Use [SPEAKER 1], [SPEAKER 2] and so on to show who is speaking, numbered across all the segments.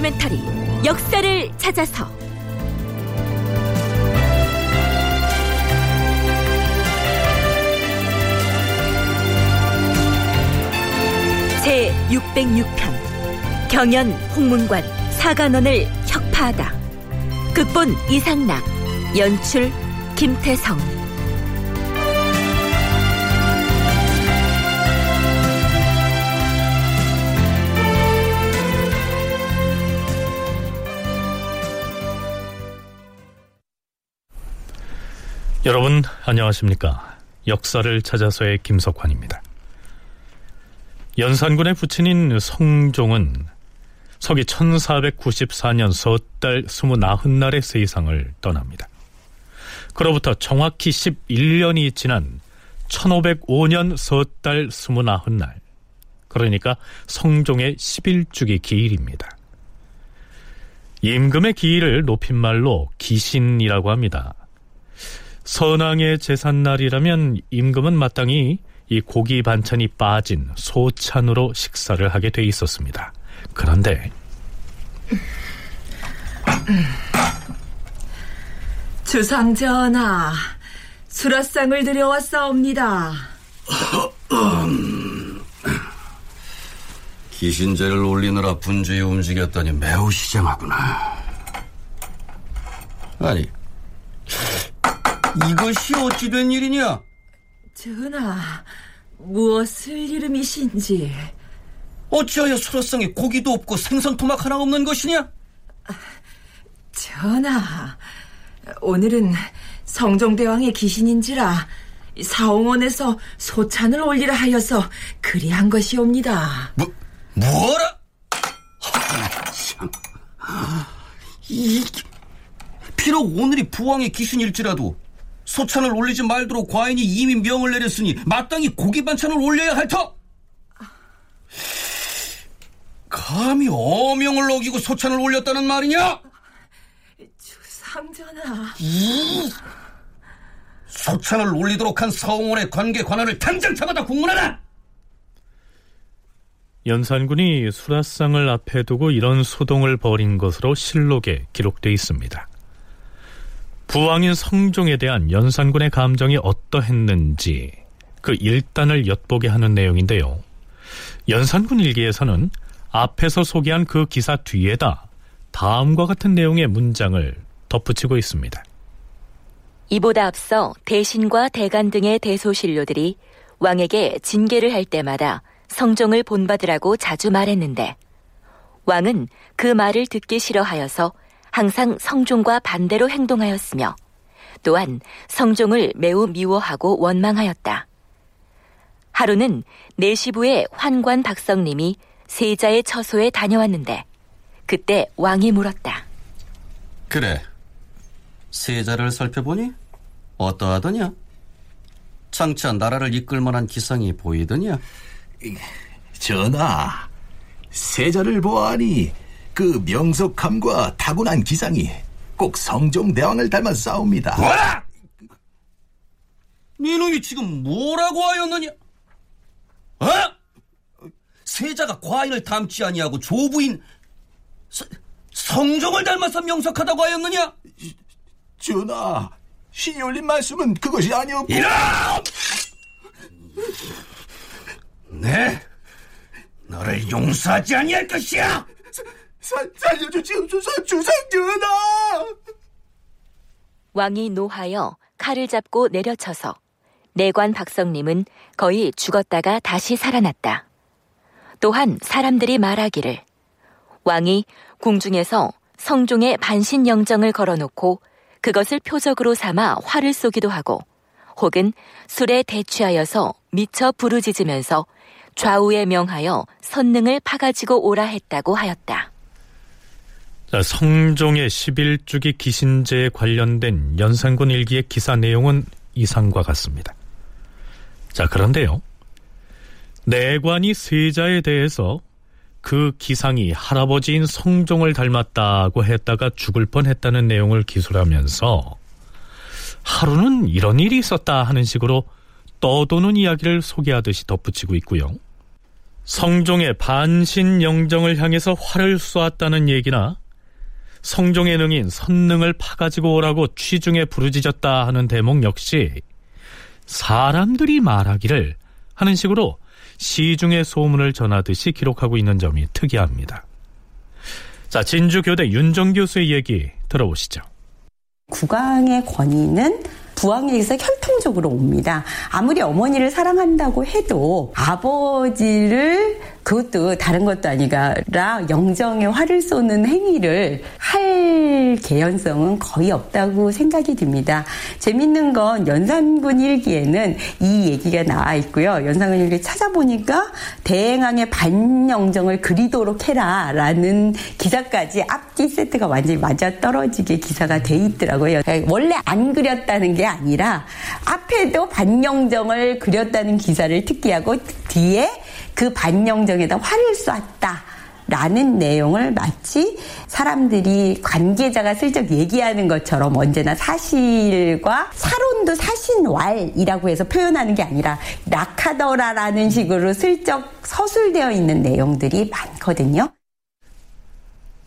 [SPEAKER 1] 다큐멘터리 역사를 찾아서. 제 606편 경연 홍문관 사관원을 혁파하다. 극본 이상락 연출 김태성
[SPEAKER 2] 여러분 안녕하십니까 역사를 찾아서의 김석환입니다 연산군의 부친인 성종은 서기 1494년 섣달 29날의 세상을 떠납니다. 그로부터 정확히 11년이 지난 1505년 섣달 29날 그러니까 성종의 11주기 기일입니다. 임금의 기일을 높임말로 기신이라고 합니다. 선왕의 제삿날이라면 임금은 마땅히 이 고기 반찬이 빠진 소찬으로 식사를 하게 돼 있었습니다. 그런데
[SPEAKER 3] 주상 전하, 수라상을 들여왔사옵니다.
[SPEAKER 4] 기신제를 올리느라 분주히 움직였더니 매우 시장하구나. 아니, 이것이 어찌 된 일이냐?
[SPEAKER 3] 전하, 무엇을 이름이신지.
[SPEAKER 4] 어찌하여 수로성에 고기도 없고 생선 토막 하나 없는 것이냐?
[SPEAKER 3] 전하, 오늘은 성종대왕의 기신인지라 사홍원에서 소찬을 올리라 하여서 그리한 것이옵니다.
[SPEAKER 4] 뭐, 뭐라? 참. 이, 비록 오늘이 부왕의 기신일지라도 소찬을 올리지 말도록 과인이 이미 명을 내렸으니 마땅히 고기 반찬을 올려야 할 터. 감히 어명을 어기고 소찬을 올렸다는 말이냐?
[SPEAKER 3] 주상전하.
[SPEAKER 4] 소찬을 올리도록 한 서홍원의 관계 관할을 당장 잡아다 공문하라!
[SPEAKER 2] 연산군이 수라상을 앞에 두고 이런 소동을 벌인 것으로 실록에 기록돼 있습니다. 부왕인 성종에 대한 연산군의 감정이 어떠했는지 그 일단을 엿보게 하는 내용인데요. 연산군 일기에서는 앞에서 소개한 그 기사 뒤에다 다음과 같은 내용의 문장을 덧붙이고 있습니다.
[SPEAKER 1] 이보다 앞서 대신과 대간 등의 대소신료들이 왕에게 징계를 할 때마다 성종을 본받으라고 자주 말했는데 왕은 그 말을 듣기 싫어하여서 항상 성종과 반대로 행동하였으며 또한 성종을 매우 미워하고 원망하였다. 하루는 내시부의 환관 박성님이 세자의 처소에 다녀왔는데 그때 왕이 물었다.
[SPEAKER 4] 그래. 세자를 살펴보니 어떠하더냐? 장차 나라를 이끌 만한 기상이 보이더냐?
[SPEAKER 5] 전하, 세자를 보아하니 그 명석함과 타고난 기상이 꼭 성종대왕을 닮아 싸웁니다.
[SPEAKER 4] 뭐라! 네놈이 지금 뭐라고 하였느냐? 어? 세자가 과인을 닮지 아니하고 조부인 서, 성종을 닮아서 명석하다고 하였느냐?
[SPEAKER 5] 전하, 신이 올린 말씀은 그것이 아니었고
[SPEAKER 4] 이놈! 네, 너를 용서하지 아니할 것이야!
[SPEAKER 5] 살, 살려주시옵소서 주상전하!
[SPEAKER 1] 왕이 노하여 칼을 잡고 내려쳐서 내관 박성님은 거의 죽었다가 다시 살아났다. 또한 사람들이 말하기를 왕이 궁중에서 성종의 반신 영정을 걸어놓고 그것을 표적으로 삼아 화를 쏘기도 하고 혹은 술에 대취하여서 미처 부르짖으면서 좌우에 명하여 선능을 파가지고 오라 했다고 하였다.
[SPEAKER 2] 자, 성종의 11주기 기신제에 관련된 연산군 일기의 기사 내용은 이상과 같습니다. 자, 그런데요. 내관이 세자에 대해서 그 기상이 할아버지인 성종을 닮았다고 했다가 죽을 뻔했다는 내용을 기술하면서 하루는 이런 일이 있었다 하는 식으로 떠도는 이야기를 소개하듯이 덧붙이고 있고요. 성종의 반신 영정을 향해서 활을 쏘았다는 얘기나 성종의 능인 선능을 파가지고 오라고 취중에 부르짖었다 하는 대목 역시 사람들이 말하기를 하는 식으로 시중의 소문을 전하듯이 기록하고 있는 점이 특이합니다. 자, 진주교대 윤정 교수의 얘기 들어보시죠.
[SPEAKER 6] 국왕의 권위는 부왕에게서 혈통적으로 옵니다. 아무리 어머니를 사랑한다고 해도 아버지를 그것도 다른 것도 아니라 영정에 화를 쏘는 행위를 할 개연성은 거의 없다고 생각이 듭니다. 재밌는 건 연산군 일기에는 이 얘기가 나와 있고요. 연산군 일기 찾아보니까 대행왕의 반영정을 그리도록 해라 라는 기사까지 앞뒤 세트가 완전히 맞아 떨어지게 기사가 돼 있더라고요. 원래 안 그렸다는 게 아니라 앞에도 반영정을 그렸다는 기사를 특기하고 뒤에 그 반영정에다 화를 쐈다. 라는 내용을 마치 사람들이 관계자가 슬쩍 얘기하는 것처럼 언제나 사실과 사론도 사신왈이라고 해서 표현하는 게 아니라 낙하더라라는 식으로 슬쩍 서술되어 있는 내용들이 많거든요.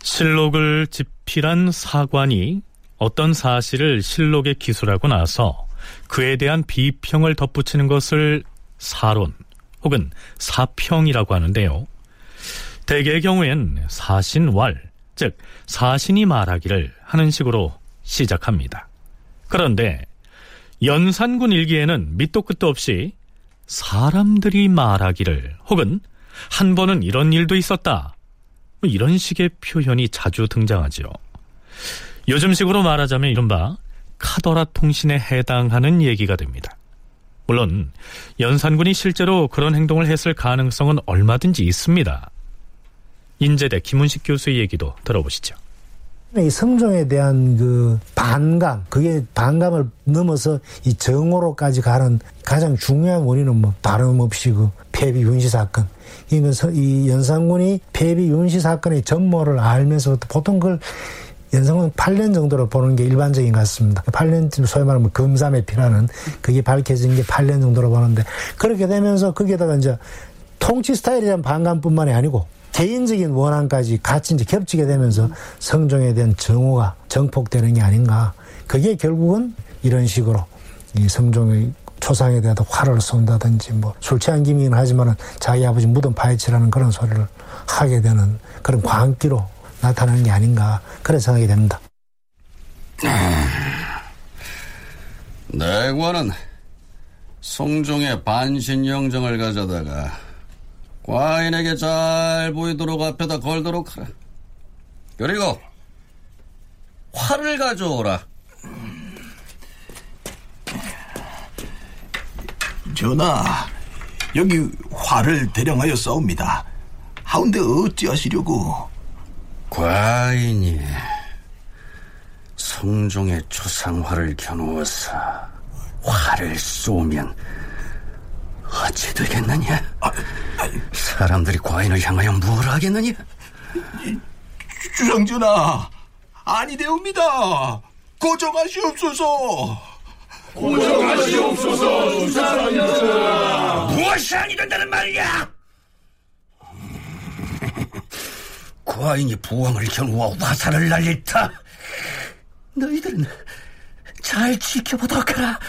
[SPEAKER 2] 실록을 집필한 사관이 어떤 사실을 실록에 기술하고 나서 그에 대한 비평을 덧붙이는 것을 사론 혹은 사평이라고 하는데요. 대개의 경우엔 사신왈, 즉 사신이 말하기를 하는 식으로 시작합니다. 그런데 연산군 일기에는 밑도 끝도 없이 사람들이 말하기를 혹은 한 번은 이런 일도 있었다. 뭐 이런 식의 표현이 자주 등장하죠. 요즘식으로 말하자면 이른바 카더라 통신에 해당하는 얘기가 됩니다. 물론 연산군이 실제로 그런 행동을 했을 가능성은 얼마든지 있습니다. 인제대 김은식 교수의 얘기도 들어보시죠.
[SPEAKER 7] 이 성종에 대한 그 반감, 그게 반감을 넘어서 이 정오로까지 가는 가장 중요한 원인은 뭐 다름없이 그 폐비 윤시 사건. 이면서 이 연산군이 폐비 윤시 사건의 전모를 알면서부터 보통 그걸 연상은 8년 정도로 보는 게 일반적인 것 같습니다. 8년쯤 소위 말하면 금삼의 피라는 그게 밝혀진 게 8년 정도로 보는데 그렇게 되면서 거기에다가 이제 통치 스타일에 대한 반감뿐만이 아니고 개인적인 원한까지 같이 이제 겹치게 되면서 성종에 대한 정오가 정폭되는 게 아닌가. 그게 결국은 이런 식으로 이 성종의 초상에 대한 화를 쏜다든지 뭐 술 취한 김이긴 하지만은 자기 아버지 무덤 파헤치라는 그런 소리를 하게 되는 그런 광기로 나타나는 게 아닌가 그런 생각이 됩니다.
[SPEAKER 4] 내관은 성종의 반신영정을 가져다가 과인에게 잘 보이도록 앞에다 걸도록 하라. 그리고 활을 가져오라.
[SPEAKER 5] 전하, 여기 활을 대령하여 싸웁니다. 하운데 어찌하시려고?
[SPEAKER 4] 과인이 성종의 초상화를 겨누어서 화를 쏘면 어찌 되겠느냐? 사람들이 과인을 향하여 뭘 하겠느냐?
[SPEAKER 5] 주상전하, 아니되옵니다. 고정하시옵소서.
[SPEAKER 8] 고정하시옵소서, 주상전하.
[SPEAKER 4] 무엇이 아니 된다는 말이야? 과인이 부왕을 겨누어 화살을 날릴다. 너희들은 잘 지켜보도록 하라.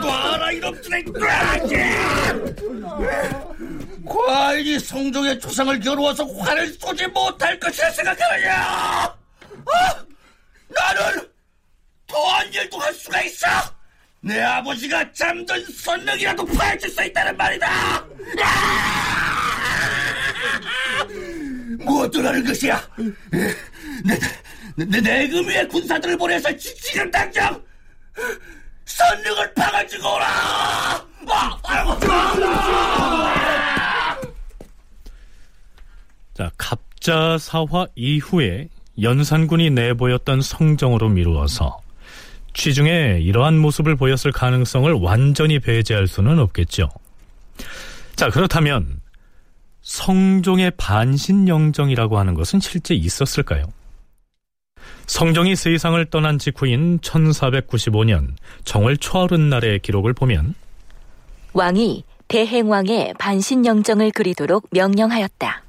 [SPEAKER 4] 놔라 이놈들의 과인이 성종의 초상을 겨누어서 화를 쏘지 못할 것이라 생각하느냐? 어? 나는 더한 일도 할 수가 있어. 내 아버지가 잠든 선능이라도 파헤칠 수 있다는 말이다. 무엇 들하는 것이야? 내, 내, 내, 내금 위에 군사들을 보내서 지, 지금 당장 선릉을 파가지고 오라! 아,
[SPEAKER 2] 자, 갑자사화 이후에 연산군이 내보였던 성정으로 미루어서 취중에 이러한 모습을 보였을 가능성을 완전히 배제할 수는 없겠죠. 자, 그렇다면 성종의 반신영정이라고 하는 것은 실제 있었을까요? 성종이 세상을 떠난 직후인 1495년 정월 초하룻날의 기록을 보면
[SPEAKER 1] 왕이 대행왕의 반신영정을 그리도록 명령하였다.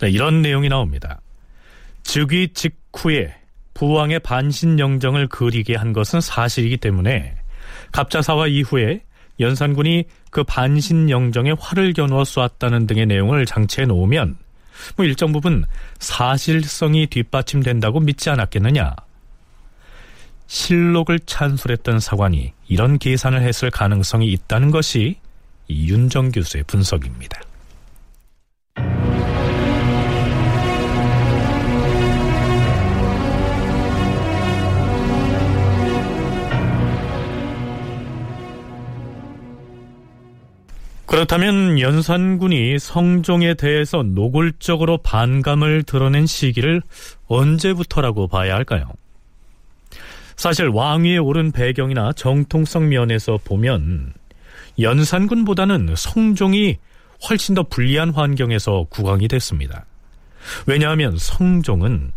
[SPEAKER 2] 네, 이런 내용이 나옵니다. 즉위 직후에 부왕의 반신영정을 그리게 한 것은 사실이기 때문에 갑자사와 이후에 연산군이 그 반신영정에 활을 겨누어 쏘았다는 등의 내용을 장치해 놓으면 뭐 일정 부분 사실성이 뒷받침된다고 믿지 않았겠느냐. 실록을 찬술했던 사관이 이런 계산을 했을 가능성이 있다는 것이 이 윤정 교수의 분석입니다. 그렇다면 연산군이 성종에 대해서 노골적으로 반감을 드러낸 시기를 언제부터라고 봐야 할까요? 사실 왕위에 오른 배경이나 정통성 면에서 보면 연산군보다는 성종이 훨씬 더 불리한 환경에서 국왕이 됐습니다. 왜냐하면 성종은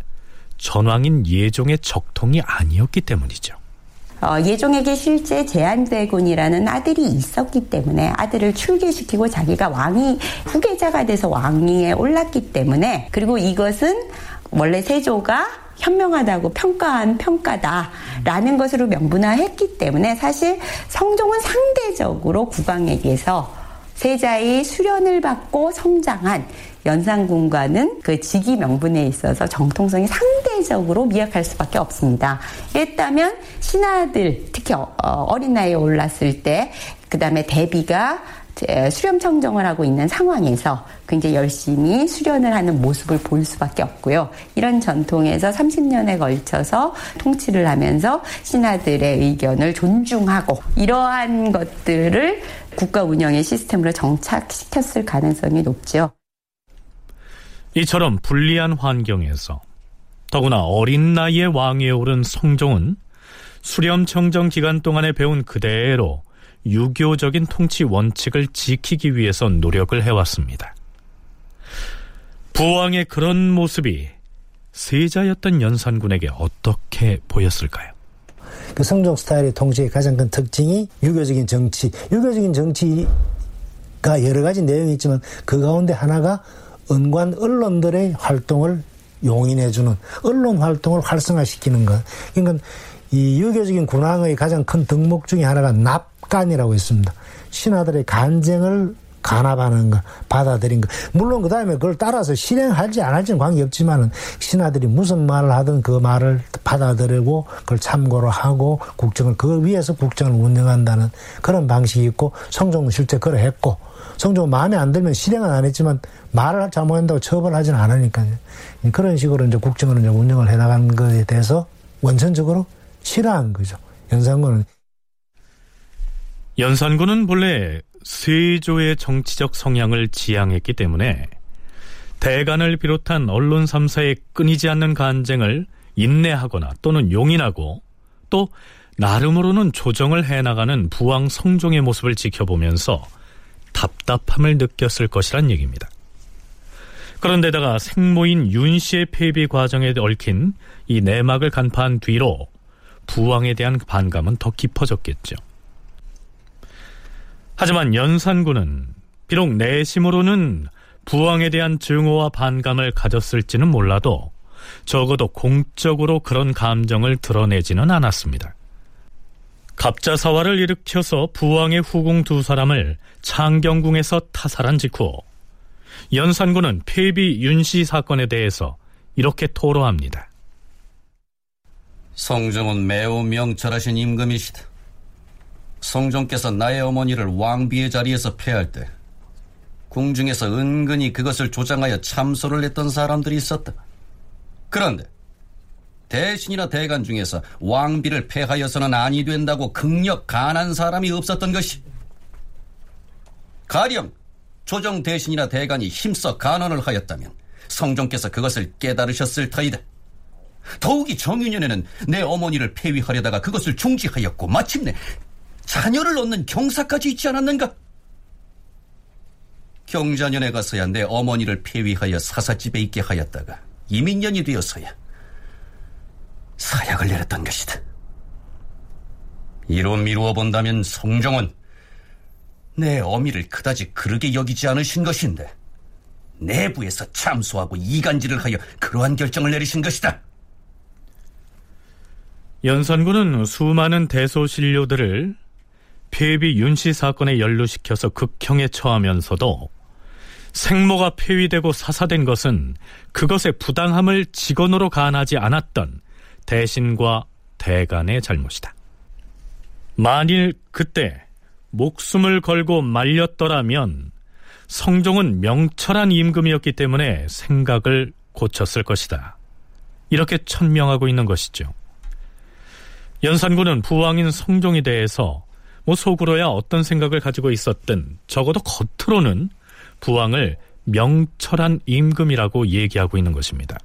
[SPEAKER 2] 전왕인 예종의 적통이 아니었기 때문이죠.
[SPEAKER 6] 어, 예종에게 실제 제한대군이라는 아들이 있었기 때문에 아들을 출계시키고 자기가 왕이 후계자가 돼서 왕위에 올랐기 때문에 그리고 이것은 원래 세조가 현명하다고 평가한 평가다라는 것으로 명분화했기 때문에 사실 성종은 상대적으로 국왕에게서 세자의 수련을 받고 성장한 연산군과는 그 직위 명분에 있어서 정통성이 상 대적으로 미약할 수밖에 없습니다. 이랬다면 신하들 특히 어, 어린 나이에 올랐을 때 그다음에 대비가 수렴 청정을 하고 있는 상황에서 굉장히 열심히 수련을 하는 모습을 볼 수밖에 없고요. 이런 전통에서 30년에 걸쳐서 통치를 하면서 신하들의 의견을 존중하고 이러한 것들을 국가 운영의 시스템으로 정착시켰을 가능성이 높죠.
[SPEAKER 2] 이처럼 불리한 환경에서 더구나 어린 나이에 왕위에 오른 성종은 수렴청정 기간 동안에 배운 그대로 유교적인 통치 원칙을 지키기 위해서 노력을 해왔습니다. 부왕의 그런 모습이 세자였던 연산군에게 어떻게 보였을까요?
[SPEAKER 7] 그 성종 스타일의 통치의 가장 큰 특징이 유교적인 정치. 유교적인 정치가 여러 가지 내용이 있지만 그 가운데 하나가 은관 언론들의 활동을 용인해주는 언론 활동을 활성화시키는 것. 그러니까 이 유교적인 군왕의 가장 큰 덕목 중에 하나가 납간이라고 있습니다. 신하들의 간쟁을 간합하는 것, 받아들인 것. 물론 그 다음에 그걸 따라서 실행할지 안 할지는 관계없지만은 신하들이 무슨 말을 하든 그 말을 받아들이고 그걸 참고로 하고 국정을 그 위에서 국정을 운영한다는 그런 방식이 있고 성종은 실제 그러 했고 성종은 마음에 안 들면 실행은 안 했지만 말을 잘못한다고 처벌하지는 않으니까요. 그런 식으로 이제 국정을 이제 운영을 해나가는 것에 대해서 원천적으로 싫어한 거죠. 연산군은.
[SPEAKER 2] 연산군은 본래 세조의 정치적 성향을 지향했기 때문에 대간을 비롯한 언론 3사의 끊이지 않는 간쟁을 인내하거나 또는 용인하고 또 나름으로는 조정을 해나가는 부왕 성종의 모습을 지켜보면서 답답함을 느꼈을 것이란 얘기입니다. 그런데다가 생모인 윤 씨의 폐비 과정에 얽힌 이 내막을 간파한 뒤로 부왕에 대한 반감은 더 깊어졌겠죠. 하지만 연산군은 비록 내심으로는 부왕에 대한 증오와 반감을 가졌을지는 몰라도 적어도 공적으로 그런 감정을 드러내지는 않았습니다. 갑자사화를 일으켜서 부왕의 후궁 두 사람을 창경궁에서 타살한 직후 연산군은 폐비 윤씨 사건에 대해서 이렇게 토로합니다.
[SPEAKER 4] 성종은 매우 명철하신 임금이시다. 성종께서 나의 어머니를 왕비의 자리에서 폐할 때 궁중에서 은근히 그것을 조장하여 참소를 했던 사람들이 있었다. 그런데 대신이나 대간 중에서 왕비를 폐하여서는 아니 된다고 극력 간한 사람이 없었던 것이. 가령 조정 대신이나 대간이 힘써 간언을 하였다면 성종께서 그것을 깨달으셨을 터이다. 더욱이 정유년에는 내 어머니를 폐위하려다가 그것을 중지하였고 마침내 자녀를 얻는 경사까지 있지 않았는가? 경자년에 가서야 내 어머니를 폐위하여 사사집에 있게 하였다가 이민년이 되어서야 사약을 내렸던 것이다. 이로 미루어 본다면 성종은 내 어미를 그다지 그르게 여기지 않으신 것인데 내부에서 참소하고 이간질을 하여 그러한 결정을 내리신 것이다.
[SPEAKER 2] 연산군은 수많은 대소신료들을 폐비 윤씨 사건에 연루시켜서 극형에 처하면서도 생모가 폐위되고 사사된 것은 그것의 부당함을 직언으로 간하지 않았던 대신과 대간의 잘못이다. 만일 그때 목숨을 걸고 말렸더라면 성종은 명철한 임금이었기 때문에 생각을 고쳤을 것이다. 이렇게 천명하고 있는 것이죠. 연산군은 부왕인 성종에 대해서 뭐 속으로야 어떤 생각을 가지고 있었든 적어도 겉으로는 부왕을 명철한 임금이라고 얘기하고 있는 것입니다.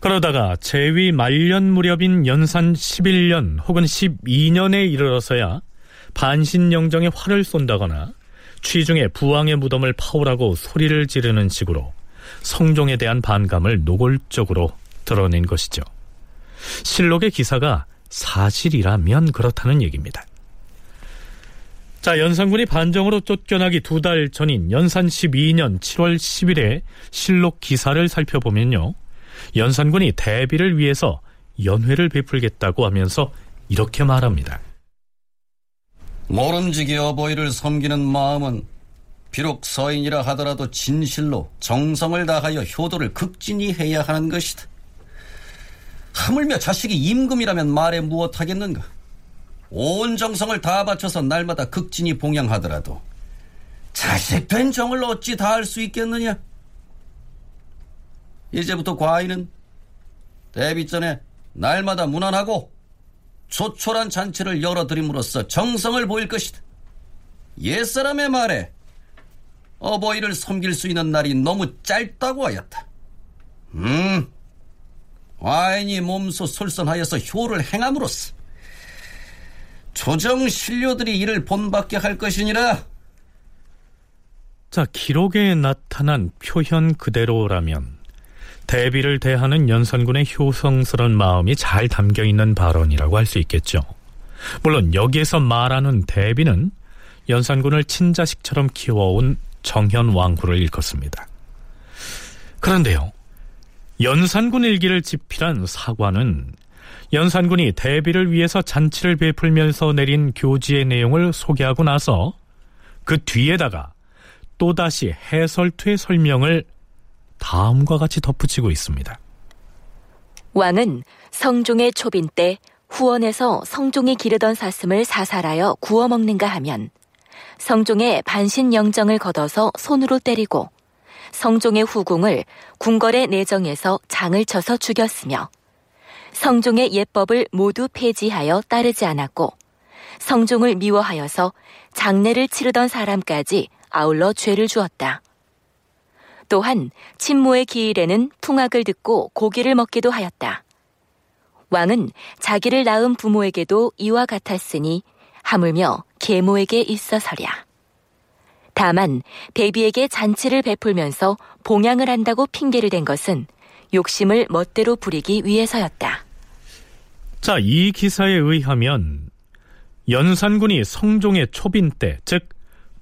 [SPEAKER 2] 그러다가 재위 말년 무렵인 연산 11년 혹은 12년에 이르러서야 반신영정에 활을 쏜다거나 취중에 부왕의 무덤을 파오라고 소리를 지르는 식으로 성종에 대한 반감을 노골적으로 드러낸 것이죠. 실록의 기사가 사실이라면 그렇다는 얘기입니다. 자, 연산군이 반정으로 쫓겨나기 두 달 전인 연산 12년 7월 10일에 실록 기사를 살펴보면요. 연산군이 대비를 위해서 연회를 베풀겠다고 하면서 이렇게 말합니다.
[SPEAKER 4] 모름지기 어버이를 섬기는 마음은 비록 서인이라 하더라도 진실로 정성을 다하여 효도를 극진히 해야 하는 것이다. 하물며 자식이 임금이라면 말에 무엇하겠는가? 온 정성을 다 바쳐서 날마다 극진히 봉양하더라도 자식 된 정을 어찌 다할 수 있겠느냐? 이제부터 과인은 대비 전에 날마다 무난하고 조촐한 잔치를 열어드림으로써 정성을 보일 것이다. 옛사람의 말에 어버이를 섬길 수 있는 날이 너무 짧다고 하였다. 음, 와인이 몸소 솔선하여서 효를 행함으로써 조정 신료들이 이를 본받게 할 것이니라.
[SPEAKER 2] 자, 기록에 나타난 표현 그대로라면 대비를 대하는 연산군의 효성스러운 마음이 잘 담겨 있는 발언이라고 할 수 있겠죠. 물론 여기에서 말하는 대비는 연산군을 친자식처럼 키워온 정현 왕후를 일컫습니다. 그런데요, 연산군 일기를 집필한 사관은 연산군이 대비를 위해서 잔치를 베풀면서 내린 교지의 내용을 소개하고 나서 그 뒤에다가 또다시 해설투의 설명을 다음과 같이 덧붙이고 있습니다.
[SPEAKER 1] 왕은 성종의 초빈 때 후원에서 성종이 기르던 사슴을 사살하여 구워 먹는가 하면 성종의 반신 영정을 걷어서 손으로 때리고 성종의 후궁을 궁궐의 내정에서 장을 쳐서 죽였으며 성종의 예법을 모두 폐지하여 따르지 않았고 성종을 미워하여서 장례를 치르던 사람까지 아울러 죄를 주었다. 또한 친모의 기일에는 풍악을 듣고 고기를 먹기도 하였다. 왕은 자기를 낳은 부모에게도 이와 같았으니 하물며 계모에게 있어서랴. 다만 대비에게 잔치를 베풀면서 봉양을 한다고 핑계를 댄 것은 욕심을 멋대로 부리기 위해서였다.
[SPEAKER 2] 자, 이 기사에 의하면 연산군이 성종의 초빈 때, 즉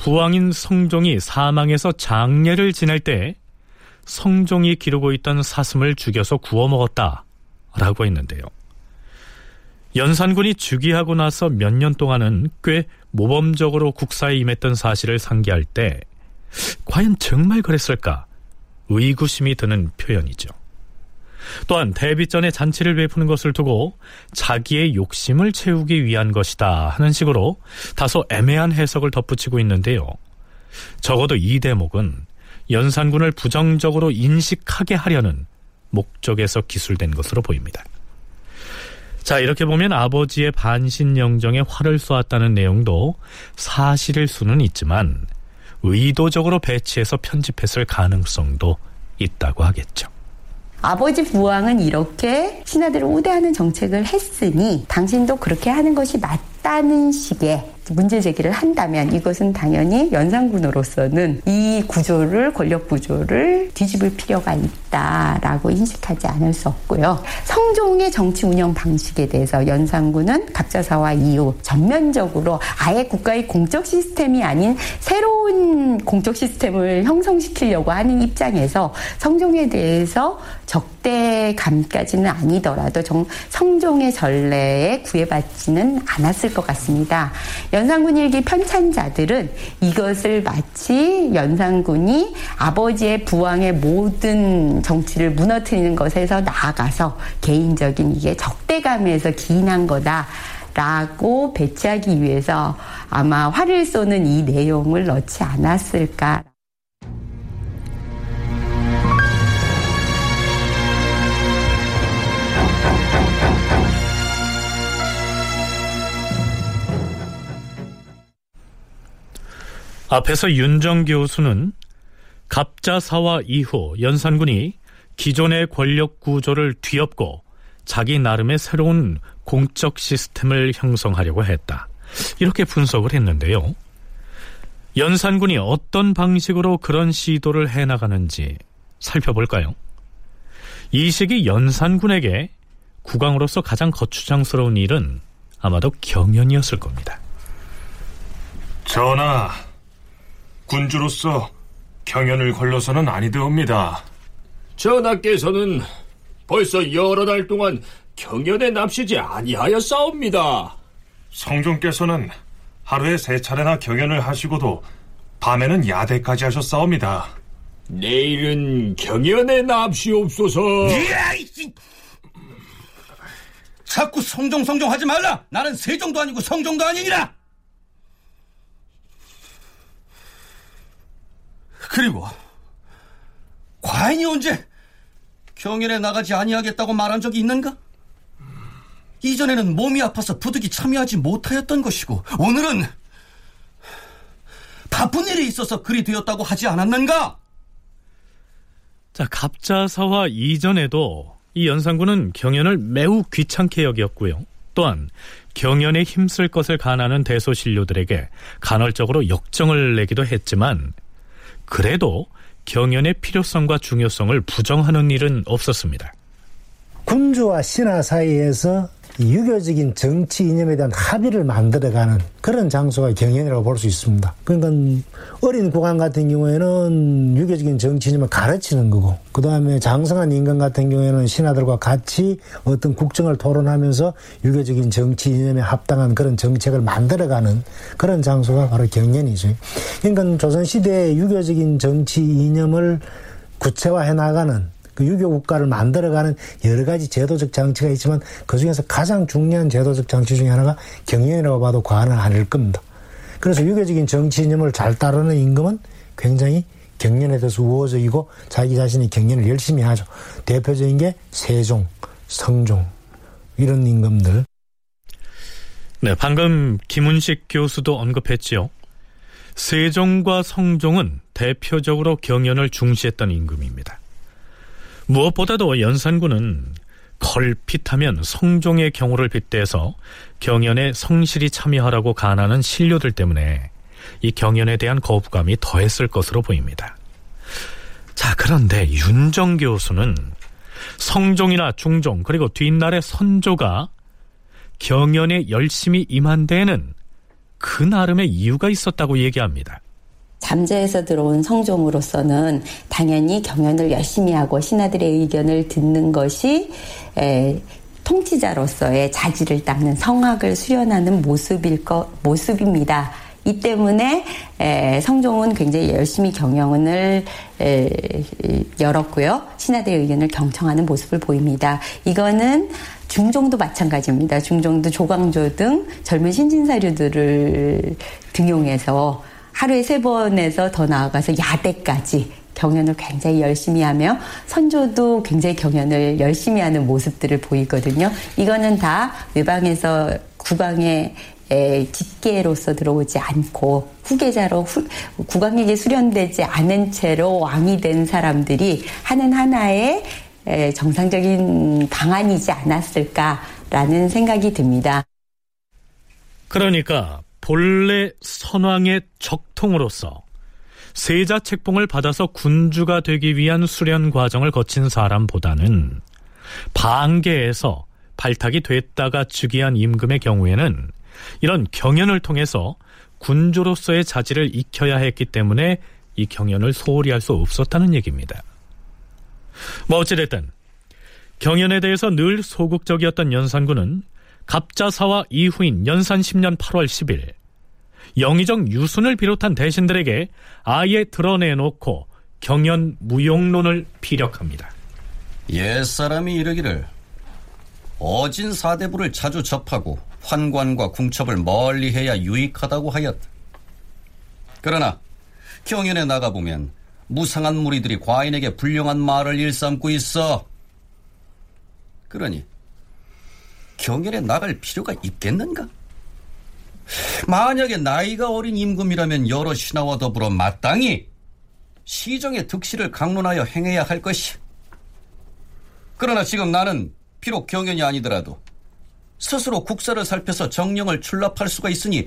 [SPEAKER 2] 부왕인 성종이 사망해서 장례를 지낼 때 성종이 기르고 있던 사슴을 죽여서 구워 먹었다 라고 했는데요. 연산군이 즉위하고 나서 몇 년 동안은 꽤 모범적으로 국사에 임했던 사실을 상기할 때 과연 정말 그랬을까 의구심이 드는 표현이죠. 또한 데뷔 전에 잔치를 베푸는 것을 두고 자기의 욕심을 채우기 위한 것이다 하는 식으로 다소 애매한 해석을 덧붙이고 있는데요. 적어도 이 대목은 연산군을 부정적으로 인식하게 하려는 목적에서 기술된 것으로 보입니다. 자, 이렇게 보면 아버지의 반신영정에 화를 쏘았다는 내용도 사실일 수는 있지만 의도적으로 배치해서 편집했을 가능성도 있다고 하겠죠.
[SPEAKER 6] 아버지 부왕은 이렇게 신하들을 우대하는 정책을 했으니 당신도 그렇게 하는 것이 맞다 는 식의 문제 제기를 한다면 이것은 당연히 연산군으로서는 이 구조를 권력 구조를 뒤집을 필요가 있다라고 인식하지 않을 수 없고요. 성종의 정치 운영 방식에 대해서 연산군은 갑자사와 이후 전면적으로 아예 국가의 공적 시스템이 아닌 새로운 공적 시스템을 형성시키려고 하는 입장에서 성종에 대해서 적대감까지는 아니더라도 정, 성종의 전례에 구애받지는 않았을 것 같습니다. 연산군 일기 편찬자들은 이것을 마치 연산군이 아버지의 부왕의 모든 정치를 무너뜨리는 것에서 나아가서 개인적인 이게 적대감에서 기인한 거다. 라고 배치하기 위해서 아마 화를 쏘는 이 내용을 넣지 않았을까.
[SPEAKER 2] 앞에서 윤정 교수는 갑자사화 이후 연산군이 기존의 권력 구조를 뒤엎고 자기 나름의 새로운 공적 시스템을 형성하려고 했다. 이렇게 분석을 했는데요. 연산군이 어떤 방식으로 그런 시도를 해나가는지 살펴볼까요? 이 시기 연산군에게 국왕으로서 가장 거추장스러운 일은 아마도 경연이었을 겁니다.
[SPEAKER 8] 전하, 군주로서 경연을 걸러서는 아니되옵니다.
[SPEAKER 9] 전하께서는 벌써 여러 달 동안 경연에 납시지 아니하였사옵니다.
[SPEAKER 8] 성종께서는 하루에 세 차례나 경연을 하시고도 밤에는 야대까지 하셨사옵니다.
[SPEAKER 9] 내일은 경연에 납시옵소서.
[SPEAKER 4] 자꾸 성종 성종 하지 말라. 나는 세종도 아니고 성종도 아니니라. 그리고 과인이 언제 경연에 나가지 아니하겠다고 말한 적이 있는가? 이전에는 몸이 아파서 부득이 참여하지 못하였던 것이고 오늘은 바쁜 일이 있어서 그리 되었다고 하지 않았는가?
[SPEAKER 2] 자, 갑자사와 이전에도 이 연산군은 경연을 매우 귀찮게 여겼고요. 또한 경연에 힘쓸 것을 가하는 대소신료들에게 간헐적으로 역정을 내기도 했지만 그래도 경연의 필요성과 중요성을 부정하는 일은 없었습니다.
[SPEAKER 7] 군주와 신하 사이에서 유교적인 정치 이념에 대한 합의를 만들어가는 그런 장소가 경연이라고 볼 수 있습니다. 그러니까 어린 국왕 같은 경우에는 유교적인 정치 이념을 가르치는 거고, 그 다음에 장성한 인간 같은 경우에는 신하들과 같이 어떤 국정을 토론하면서 유교적인 정치 이념에 합당한 그런 정책을 만들어가는 그런 장소가 바로 경연이죠. 그러니까 조선시대의 유교적인 정치 이념을 구체화해 나가는 그 유교 국가를 만들어가는 여러 가지 제도적 장치가 있지만 그 중에서 가장 중요한 제도적 장치 중에 하나가 경연이라고 봐도 과언은 아닐 겁니다. 그래서 유교적인 정치 이념을 잘 따르는 임금은 굉장히 경연에 대해서 우호적이고 자기 자신이 경연을 열심히 하죠. 대표적인 게 세종, 성종 이런 임금들.
[SPEAKER 2] 네, 방금 김은식 교수도 언급했지요. 세종과 성종은 대표적으로 경연을 중시했던 임금입니다. 무엇보다도 연산군은 걸핏하면 성종의 경우를 빗대서 경연에 성실히 참여하라고 간하는 신료들 때문에 이 경연에 대한 거부감이 더했을 것으로 보입니다. 자, 그런데 윤정 교수는 성종이나 중종 그리고 뒷날의 선조가 경연에 열심히 임한 데에는 그 나름의 이유가 있었다고 얘기합니다.
[SPEAKER 6] 잠재에서 들어온 성종으로서는 당연히 경연을 열심히 하고 신하들의 의견을 듣는 것이 에, 통치자로서의 자질을 닦는 성학을 수련하는 모습일 것 모습입니다. 이 때문에 에, 성종은 굉장히 열심히 경영을 에, 열었고요. 신하들의 의견을 경청하는 모습을 보입니다. 이거는 중종도 마찬가지입니다. 중종도 조광조 등 젊은 신진사류들을 등용해서 하루에 세 번에서 더 나아가서 야대까지 경연을 굉장히 열심히 하며 선조도 굉장히 경연을 열심히 하는 모습들을 보이거든요. 이거는 다 외방에서 국왕의 직계로서 들어오지 않고 후계자로 후, 국왕에게 수련되지 않은 채로 왕이 된 사람들이 하는 하나의 정상적인 방안이지 않았을까라는 생각이 듭니다.
[SPEAKER 2] 그러니까 본래 선왕의 적통으로서 세자 책봉을 받아서 군주가 되기 위한 수련 과정을 거친 사람보다는 방계에서 발탁이 됐다가 즉위한 임금의 경우에는 이런 경연을 통해서 군주로서의 자질을 익혀야 했기 때문에 이 경연을 소홀히 할 수 없었다는 얘기입니다. 뭐 어찌됐든 경연에 대해서 늘 소극적이었던 연산군은 갑자사와 이후인 연산 10년 8월 10일 영의정 유순을 비롯한 대신들에게 아예 드러내놓고 경연 무용론을 피력합니다.
[SPEAKER 4] 옛사람이 이르기를 어진 사대부를 자주 접하고 환관과 궁첩을 멀리 해야 유익하다고 하였다. 그러나 경연에 나가보면 무상한 무리들이 과인에게 불량한 말을 일삼고 있어. 그러니 경연에 나갈 필요가 있겠는가? 만약에 나이가 어린 임금이라면 여러 신하와 더불어 마땅히 시정의 득실을 강론하여 행해야 할 것이. 그러나 지금 나는 비록 경연이 아니더라도 스스로 국사를 살펴서 정령을 출납할 수가 있으니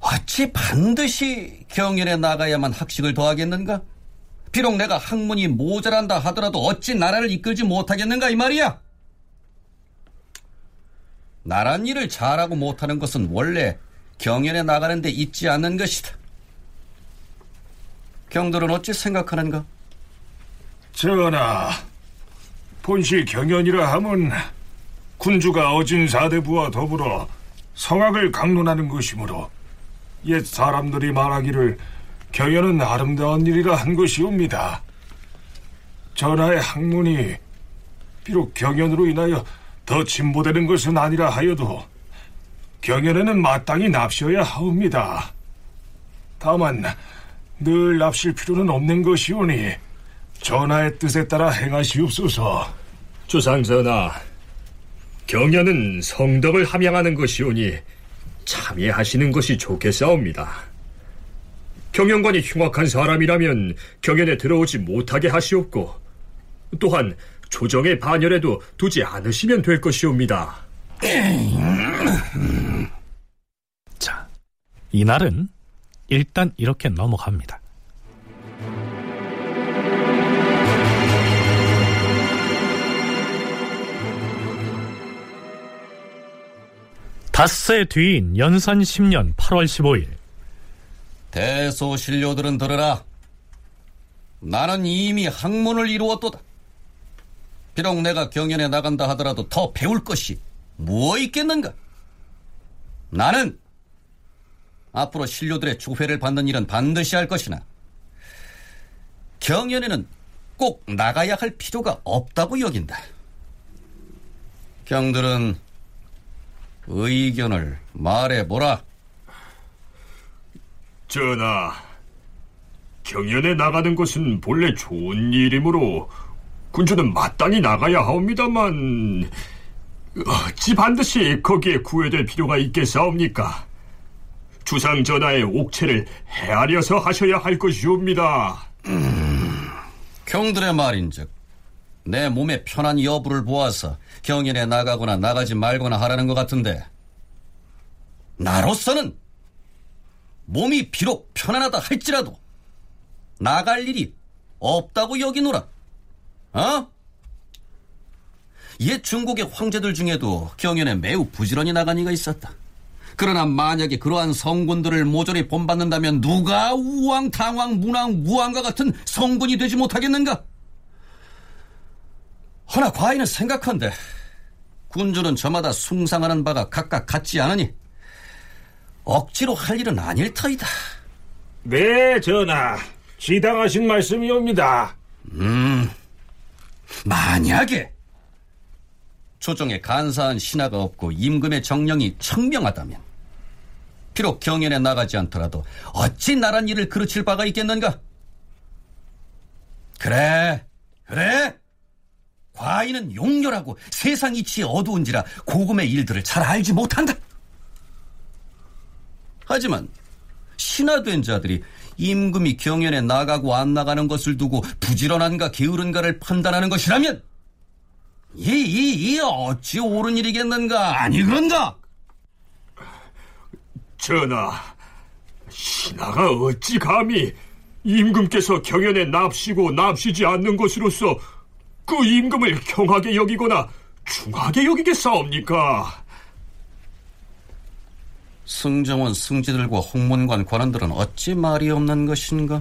[SPEAKER 4] 어찌 반드시 경연에 나가야만 학식을 더하겠는가? 비록 내가 학문이 모자란다 하더라도 어찌 나라를 이끌지 못하겠는가 이 말이야? 나란 일을 잘하고 못하는 것은 원래 경연에 나가는 데 있지 않는 것이다. 경들은 어찌 생각하는가?
[SPEAKER 8] 전하, 본시 경연이라 함은 군주가 어진 사대부와 더불어 성악을 강론하는 것이므로 옛 사람들이 말하기를 경연은 아름다운 일이라 한 것이옵니다. 전하의 학문이 비록 경연으로 인하여 더 진보되는 것은 아니라 하여도 경연에는 마땅히 납시어야 하옵니다. 다만 늘 납실 필요는 없는 것이오니 전하의 뜻에 따라 행하시옵소서.
[SPEAKER 9] 주상전하, 경연은 성덕을 함양하는 것이오니 참여하시는 것이 좋겠사옵니다. 경영관이 흉악한 사람이라면 경연에 들어오지 못하게 하시옵고 또한 조정의 반열에도 두지 않으시면 될 것이옵니다.
[SPEAKER 2] 자, 이날은 일단 이렇게 넘어갑니다. 닷새 뒤인 연산 10년 8월 15일
[SPEAKER 4] 대소신료들은 들으라. 나는 이미 학문을 이루었도다. 비록 내가 경연에 나간다 하더라도 더 배울 것이 무엇 있겠는가? 나는 앞으로 신료들의 주회를 받는 일은 반드시 할 것이나 경연에는 꼭 나가야 할 필요가 없다고 여긴다. 경들은 의견을 말해보라.
[SPEAKER 9] 전하, 경연에 나가는 것은 본래 좋은 일이므로 군주는 마땅히 나가야 하옵니다만 어찌 반드시 거기에 구애될 필요가 있겠사옵니까? 주상 전하의 옥체를 헤아려서 하셔야 할 것이옵니다.
[SPEAKER 4] 음, 경들의 말인즉 내 몸의 편한 여부를 보아서 경연에 나가거나 나가지 말거나 하라는 것 같은데 나로서는 몸이 비록 편안하다 할지라도 나갈 일이 없다고 여기노라. 어? 옛 중국의 황제들 중에도 경연에 매우 부지런히 나간 이가 있었다. 그러나 만약에 그러한 성군들을 모조리 본받는다면 누가 우왕, 당왕, 문왕, 무왕과 같은 성군이 되지 못하겠는가? 허나 과인은 생각한데 군주는 저마다 숭상하는 바가 각각 같지 않으니 억지로 할 일은 아닐 터이다.
[SPEAKER 8] 네, 전하. 지당하신 말씀이옵니다.
[SPEAKER 4] 음, 만약에 조정에 간사한 신하가 없고 임금의 정령이 청명하다면 비록 경연에 나가지 않더라도 어찌 나란 일을 그르칠 바가 있겠는가? 그래, 그래. 과인은 용렬하고 세상 이치에 어두운지라 고금의 일들을 잘 알지 못한다. 하지만 신하된 자들이 임금이 경연에 나가고 안 나가는 것을 두고 부지런한가 게으른가를 판단하는 것이라면 이, 이, 이 어찌 옳은 일이겠는가 아니그런가?
[SPEAKER 9] 전하, 신하가 어찌 감히 임금께서 경연에 납시고 납시지 않는 것으로서 그 임금을 경하게 여기거나 중하게 여기겠사옵니까?
[SPEAKER 4] 승정원 승지들과 홍문관 관원들은 어찌 말이 없는 것인가?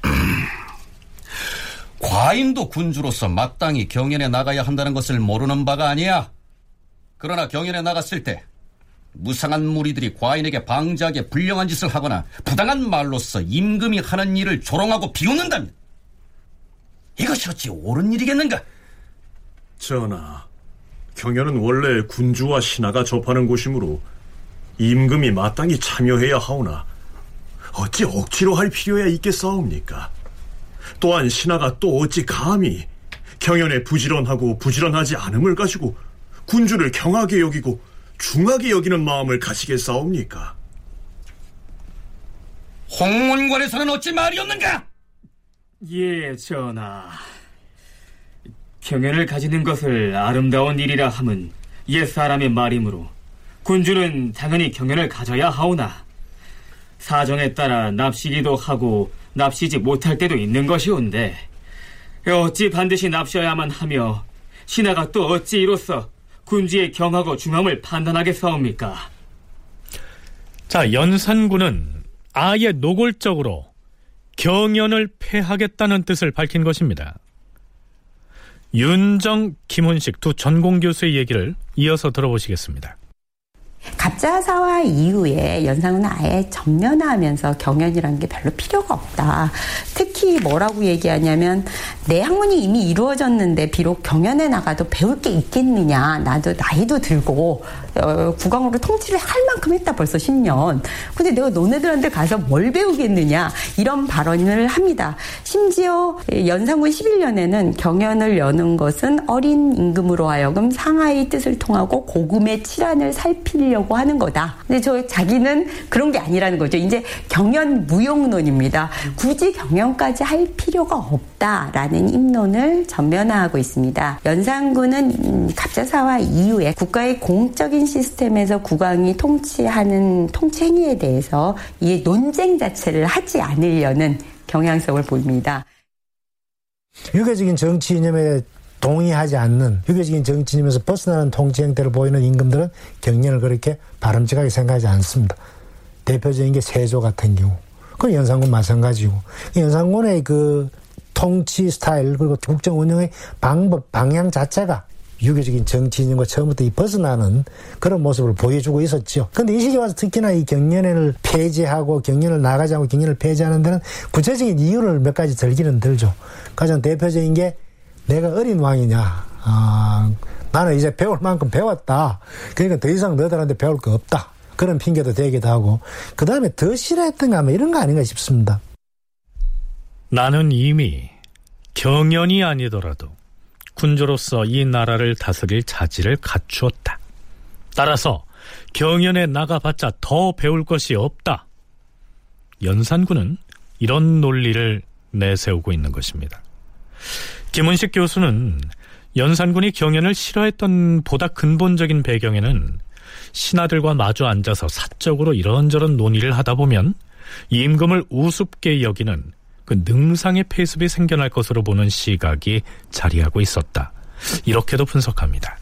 [SPEAKER 4] 과인도 군주로서 마땅히 경연에 나가야 한다는 것을 모르는 바가 아니야. 그러나 경연에 나갔을 때 무상한 무리들이 과인에게 방지하게 불량한 짓을 하거나 부당한 말로써 임금이 하는 일을 조롱하고 비웃는다면 이것이 어찌 옳은 일이겠는가?
[SPEAKER 10] 전하, 경연은 원래 군주와 신하가 접하는 곳이므로 임금이 마땅히 참여해야 하오나 어찌 억지로 할 필요야 있겠사옵니까? 또한 신하가 또 어찌 감히 경연에 부지런하고 부지런하지 않음을 가지고 군주를 경하게 여기고 중하게 여기는 마음을 가지겠사옵니까?
[SPEAKER 4] 홍문관에서는 어찌 말이 없는가?
[SPEAKER 11] 예, 전하. 경연을 가지는 것을 아름다운 일이라 함은 옛사람의 말이므로 군주는 당연히 경연을 가져야 하오나 사정에 따라 납시기도 하고 납시지 못할 때도 있는 것이온데 어찌 반드시 납셔야만 하며 신하가 또 어찌 이로써 군주의 경하고 중함을 판단하겠사옵니까?
[SPEAKER 2] 자, 연산군은 아예 노골적으로 경연을 폐하겠다는 뜻을 밝힌 것입니다. 윤정, 김훈식 두 전공 교수의 얘기를 이어서 들어보시겠습니다.
[SPEAKER 6] 갑자사화 이후에 연상은 아예 전면화하면서 경연이라는 게 별로 필요가 없다. 특히 뭐라고 얘기하냐면 내 학문이 이미 이루어졌는데 비록 경연에 나가도 배울 게 있겠느냐. 나도 나이도 들고 어, 국왕으로 통치를 할 만큼 했다 벌써 10년. 근데 내가 너네들한테 가서 뭘 배우겠느냐. 이런 발언을 합니다. 심지어 연상군 11년에는 경연을 여는 것은 어린 임금으로 하여금 상하의 뜻을 통하고 고금의 칠안을 살피려고 하는 거다. 근데 저 자기는 그런 게 아니라는 거죠. 이제 경연 무용론입니다. 굳이 경연까지 할 필요가 없다라는 입론을 전면화하고 있습니다. 연산군은 갑자사화 이후에 국가의 공적인 시스템에서 국왕이 통치하는 통치 행위에 대해서 이 논쟁 자체를 하지 않으려는 경향성을 보입니다.
[SPEAKER 7] 유교적인 정치 이념에 동의하지 않는 유교적인 정치 이념에서 벗어나는 통치 형태를 보이는 임금들은 경련을 그렇게 바람직하게 생각하지 않습니다. 대표적인 게 세조 같은 경우. 그 연산군 마찬가지고. 연산군의 그 통치 스타일 그리고 국정 운영의 방법 방향 자체가 유교적인 정치 이념과 처음부터 이 벗어나는 그런 모습을 보여주고 있었죠. 근데 이 시기 와서 특히나 이 경련을 폐지하고 경련을 나가지 않고 경련을 폐지하는 데는 구체적인 이유를 몇 가지 들기는 들죠. 가장 대표적인 게 내가 어린 왕이냐. 아, 나는 이제 배울 만큼 배웠다. 그러니까 더 이상 너들한테 배울 거 없다. 그런 핑계도 되기도 하고. 그 다음에 더 싫어했던 가 하면 이런 거 아닌가 싶습니다.
[SPEAKER 2] 나는 이미 경연이 아니더라도 군주로서 이 나라를 다스릴 자질을 갖추었다. 따라서 경연에 나가봤자 더 배울 것이 없다. 연산군은 이런 논리를 내세우고 있는 것입니다. 김은식 교수는 연산군이 경연을 싫어했던 보다 근본적인 배경에는 신하들과 마주 앉아서 사적으로 이런저런 논의를 하다 보면 임금을 우습게 여기는 그 능상의 폐습이 생겨날 것으로 보는 시각이 자리하고 있었다. 이렇게도 분석합니다.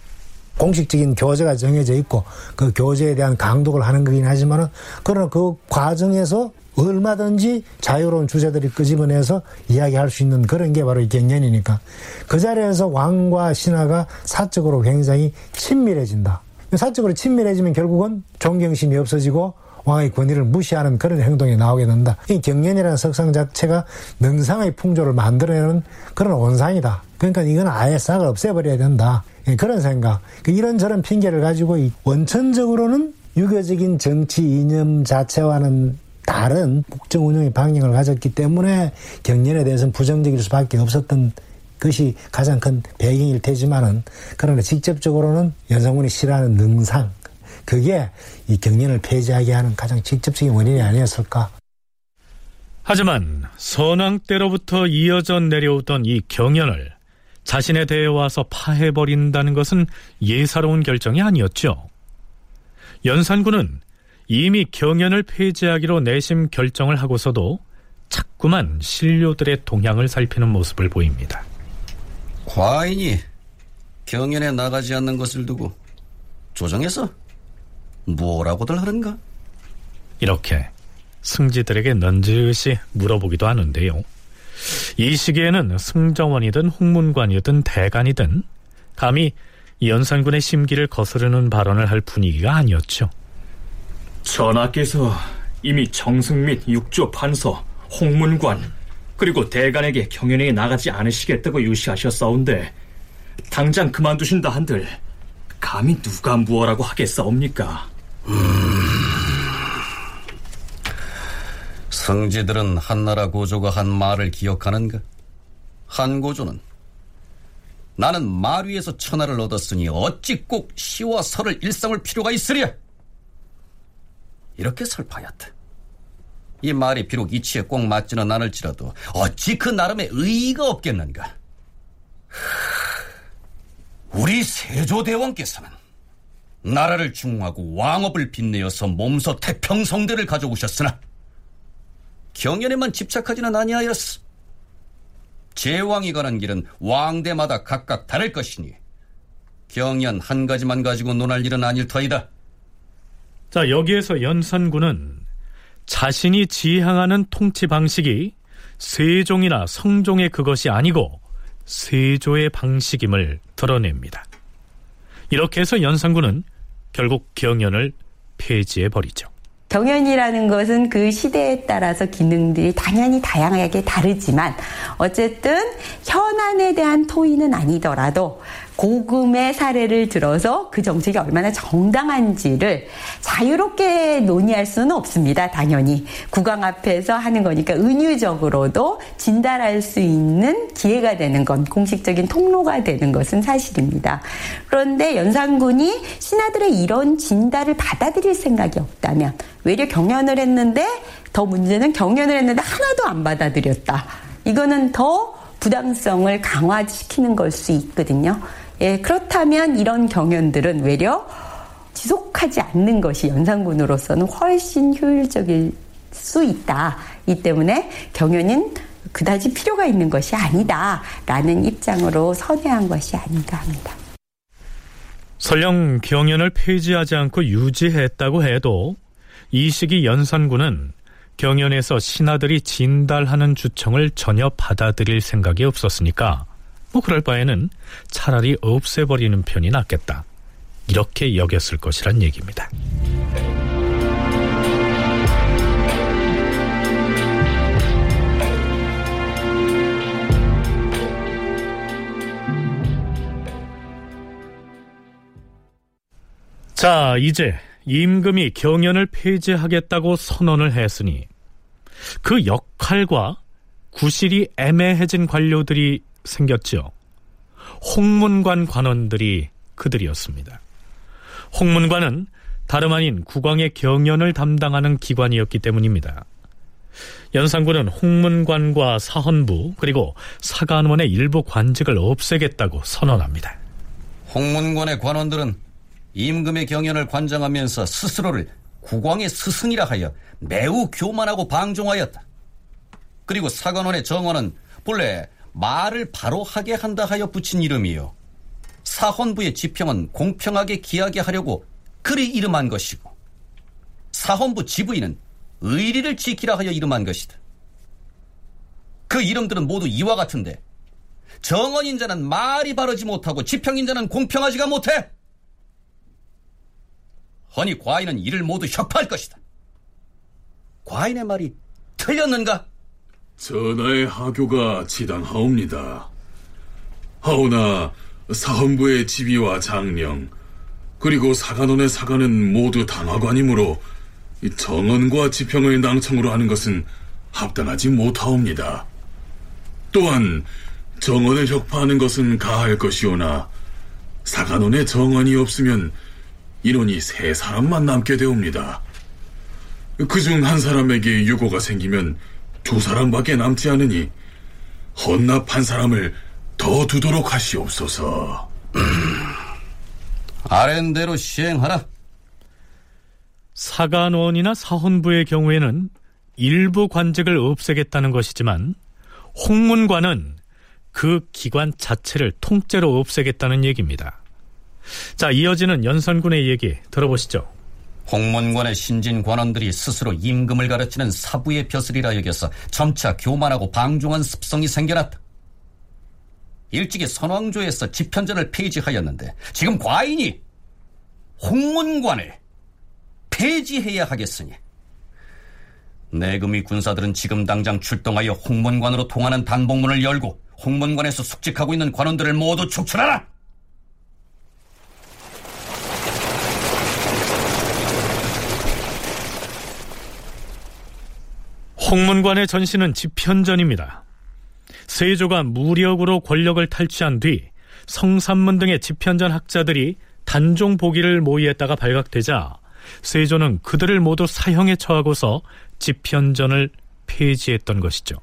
[SPEAKER 7] 공식적인 교재가 정해져 있고 그 교재에 대한 강독을 하는 거긴 하지만은 그러나 그 과정에서 얼마든지 자유로운 주제들이 끄집어내서 이야기할 수 있는 그런 게 바로 이 경연이니까 그 자리에서 왕과 신하가 사적으로 굉장히 친밀해진다. 사적으로 친밀해지면 결국은 존경심이 없어지고 왕의 권위를 무시하는 그런 행동이 나오게 된다. 이 경연이라는 석상 자체가 능상의 풍조를 만들어내는 그런 원상이다. 그러니까 이건 아예 싹을 없애버려야 된다. 예, 그런 생각. 그 이런저런 핑계를 가지고 원천적으로는 유교적인 정치 이념 자체와는 다른 국정 운영의 방향을 가졌기 때문에 경련에 대해서는 부정적일 수밖에 없었던 것이 가장 큰 배경일 테지만은 그러나 직접적으로는 연산군이 싫어하는 능상 그게 이 경련을 폐지하게 하는 가장 직접적인 원인이 아니었을까.
[SPEAKER 2] 하지만 선왕 때로부터 이어져 내려오던 이 경연을 자신에 대해 와서 파해버린다는 것은 예사로운 결정이 아니었죠. 연산군은 이미 경연을 폐지하기로 내심 결정을 하고서도 자꾸만 신료들의 동향을 살피는 모습을 보입니다.
[SPEAKER 4] 과인이 경연에 나가지 않는 것을 두고 조정해서 뭐라고들 하는가?
[SPEAKER 2] 이렇게 승지들에게 넌지시 물어보기도 하는데요. 이 시기에는 승정원이든 홍문관이든 대간이든 감히 연산군의 심기를 거스르는 발언을 할 분위기가 아니었죠.
[SPEAKER 9] 전하께서 이미 정승 및 육조 판서, 홍문관, 그리고 대간에게 경연에 나가지 않으시겠다고 유시하셨사온데 당장 그만두신다 한들 감히 누가 무엇라고 하겠사옵니까? 음...
[SPEAKER 4] 성지들은 한나라 고조가 한 말을 기억하는가? 한 고조는 나는 말 위에서 천하를 얻었으니 어찌 꼭 시와 설을 일삼을 필요가 있으랴? 이렇게 설파였다. 이 말이 비록 이치에 꼭 맞지는 않을지라도 어찌 그 나름의 의의가 없겠는가? 우리 세조대왕께서는 나라를 중흥하고 왕업을 빛내어서 몸소 태평성대를 가져오셨으나 경연에만 집착하지는 아니하였어. 제왕이 가는 길은 왕대마다 각각 다를 것이니 경연 한 가지만 가지고 논할 일은 아닐 터이다.
[SPEAKER 2] 자, 여기에서 연산군은 자신이 지향하는 통치 방식이 세종이나 성종의 그것이 아니고 세조의 방식임을 드러냅니다. 이렇게 해서 연산군은 결국 경연을 폐지해 버리죠.
[SPEAKER 6] 경연이라는 것은 그 시대에 따라서 기능들이 당연히 다양하게 다르지만 어쨌든 현안에 대한 토의는 아니더라도 고금의 사례를 들어서 그 정책이 얼마나 정당한지를 자유롭게 논의할 수는 없습니다. 당연히 국왕 앞에서 하는 거니까 은유적으로도 진달할 수 있는 기회가 되는 건 공식적인 통로가 되는 것은 사실입니다. 그런데 연산군이 신하들의 이런 진달을 받아들일 생각이 없다면 외려 경연을 했는데 더 문제는 경연을 했는데 하나도 안 받아들였다. 이거는 더 부당성을 강화시키는 걸 수 있거든요. 예, 그렇다면 이런 경연들은 외려 지속하지 않는 것이 연산군으로서는 훨씬 효율적일 수 있다. 이 때문에 경연은 그다지 필요가 있는 것이 아니다 라는 입장으로 선회한 것이 아닌가 합니다.
[SPEAKER 2] 설령 경연을 폐지하지 않고 유지했다고 해도 이 시기 연산군은 경연에서 신하들이 진달하는 주청을 전혀 받아들일 생각이 없었으니까 뭐 그럴 바에는 차라리 없애버리는 편이 낫겠다. 이렇게 여겼을 것이란 얘기입니다. 자, 이제 임금이 경연을 폐지하겠다고 선언을 했으니 그 역할과 구실이 애매해진 관료들이 생겼죠. 홍문관 관원들이 그들이었습니다. 홍문관은 다름 아닌 국왕의 경연을 담당하는 기관이었기 때문입니다. 연산군은 홍문관과 사헌부 그리고 사관원의 일부 관직을 없애겠다고 선언합니다.
[SPEAKER 4] 홍문관의 관원들은 임금의 경연을 관장하면서 스스로를 국왕의 스승이라 하여 매우 교만하고 방종하였다. 그리고 사관원의 정원은 본래 말을 바로 하게 한다 하여 붙인 이름이요. 사헌부의 지평은 공평하게 기하게 하려고 그리 이름한 것이고 사헌부 지부인은 의리를 지키라 하여 이름한 것이다. 그 이름들은 모두 이와 같은데 정원인자는 말이 바르지 못하고 지평인자는 공평하지가 못해. 허니 과인은 이를 모두 협파할 것이다. 과인의 말이 틀렸는가?
[SPEAKER 12] 전하의 하교가 지당하옵니다. 하오나 사헌부의 지비와 장령 그리고 사관원의 사관은 모두 당하관이므로 정언과 지평의 낭청으로 하는 것은 합당하지 못하옵니다. 또한 정언을 혁파하는 것은 가할 것이오나 사간원의 정언이 없으면 인원이 세 사람만 남게 되옵니다. 그 중 한 사람에게 유고가 생기면 두 사람밖에 남지 않으니 헌납한 사람을 더 두도록 하시옵소서.
[SPEAKER 4] 아랜대로 시행하라.
[SPEAKER 2] 사간원이나 사헌부의 경우에는 일부 관직을 없애겠다는 것이지만 홍문관은 그 기관 자체를 통째로 없애겠다는 얘기입니다. 자, 이어지는 연산군의 얘기 들어보시죠.
[SPEAKER 4] 홍문관의 신진 관원들이 스스로 임금을 가르치는 사부의 벼슬이라 여겨서 점차 교만하고 방종한 습성이 생겨났다. 일찍이 선왕조에서 집현전을 폐지하였는데 지금 과인이 홍문관을 폐지해야 하겠으니 내금이 군사들은 지금 당장 출동하여 홍문관으로 통하는 단복문을 열고 홍문관에서 숙직하고 있는 관원들을 모두 축출하라!
[SPEAKER 2] 홍문관의 전신은 집현전입니다. 세조가 무력으로 권력을 탈취한 뒤 성산문 등의 집현전 학자들이 단종 보기를 모의했다가 발각되자 세조는 그들을 모두 사형에 처하고서 집현전을 폐지했던 것이죠.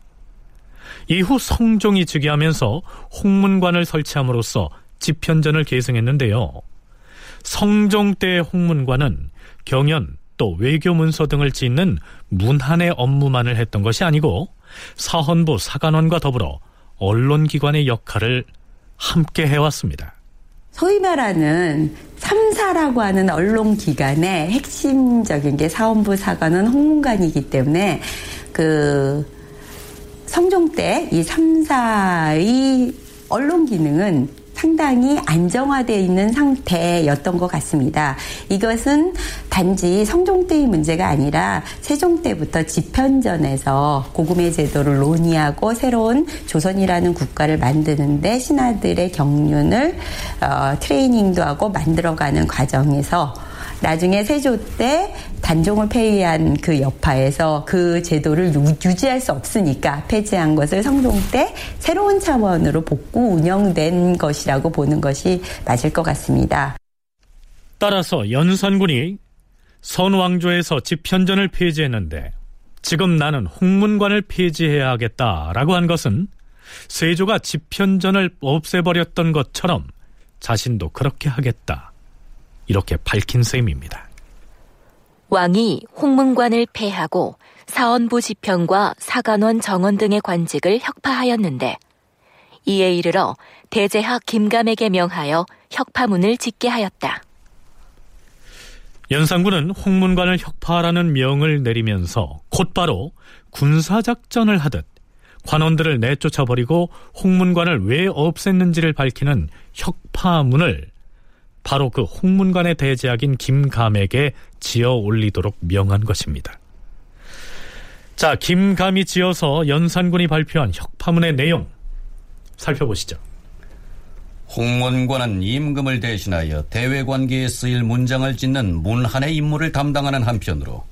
[SPEAKER 2] 이후 성종이 즉위하면서 홍문관을 설치함으로써 집현전을 계승했는데요. 성종 때의 홍문관은 경연 또 외교 문서 등을 짓는 문한의 업무만을 했던 것이 아니고 사헌부 사관원과 더불어 언론기관의 역할을 함께 해왔습니다.
[SPEAKER 6] 소위 말하는 3사라고 하는 언론기관의 핵심적인 게 사원부 사관은 홍문관이기 때문에 그 성종 때 이 3사의 언론 기능은 상당히 안정화되어 있는 상태였던 것 같습니다. 이것은 단지 성종 때의 문제가 아니라 세종 때부터 집현전에서 고구매 제도를 논의하고 새로운 조선이라는 국가를 만드는데 신하들의 경륜을 어, 트레이닝도 하고 만들어가는 과정에서 나중에 세조 때 단종을 폐위한 그 여파에서 그 제도를 유지할 수 없으니까 폐지한 것을 성종 때 새로운 차원으로 복구 운영된 것이라고 보는 것이 맞을 것 같습니다.
[SPEAKER 2] 따라서 연산군이 선왕조에서 집현전을 폐지했는데 지금 나는 홍문관을 폐지해야 하겠다라고 한 것은 세조가 집현전을 없애버렸던 것처럼 자신도 그렇게 하겠다. 이렇게 밝힌 셈입니다.
[SPEAKER 1] 왕이 홍문관을 폐하고 사원부 지평과 사관원 정원 등의 관직을 혁파하였는데 이에 이르러 대제학 김감에게 명하여 혁파문을 짓게 하였다.
[SPEAKER 2] 연산군은 홍문관을 혁파하라는 명을 내리면서 곧바로 군사작전을 하듯 관원들을 내쫓아버리고 홍문관을 왜 없앴는지를 밝히는 혁파문을 바로 그 홍문관의 대제학인 김감에게 지어 올리도록 명한 것입니다. 자, 김감이 지어서 연산군이 발표한 혁파문의 내용 살펴보시죠.
[SPEAKER 4] 홍문관은 임금을 대신하여 대외관계에 쓰일 문장을 짓는 문한의 임무를 담당하는 한편으로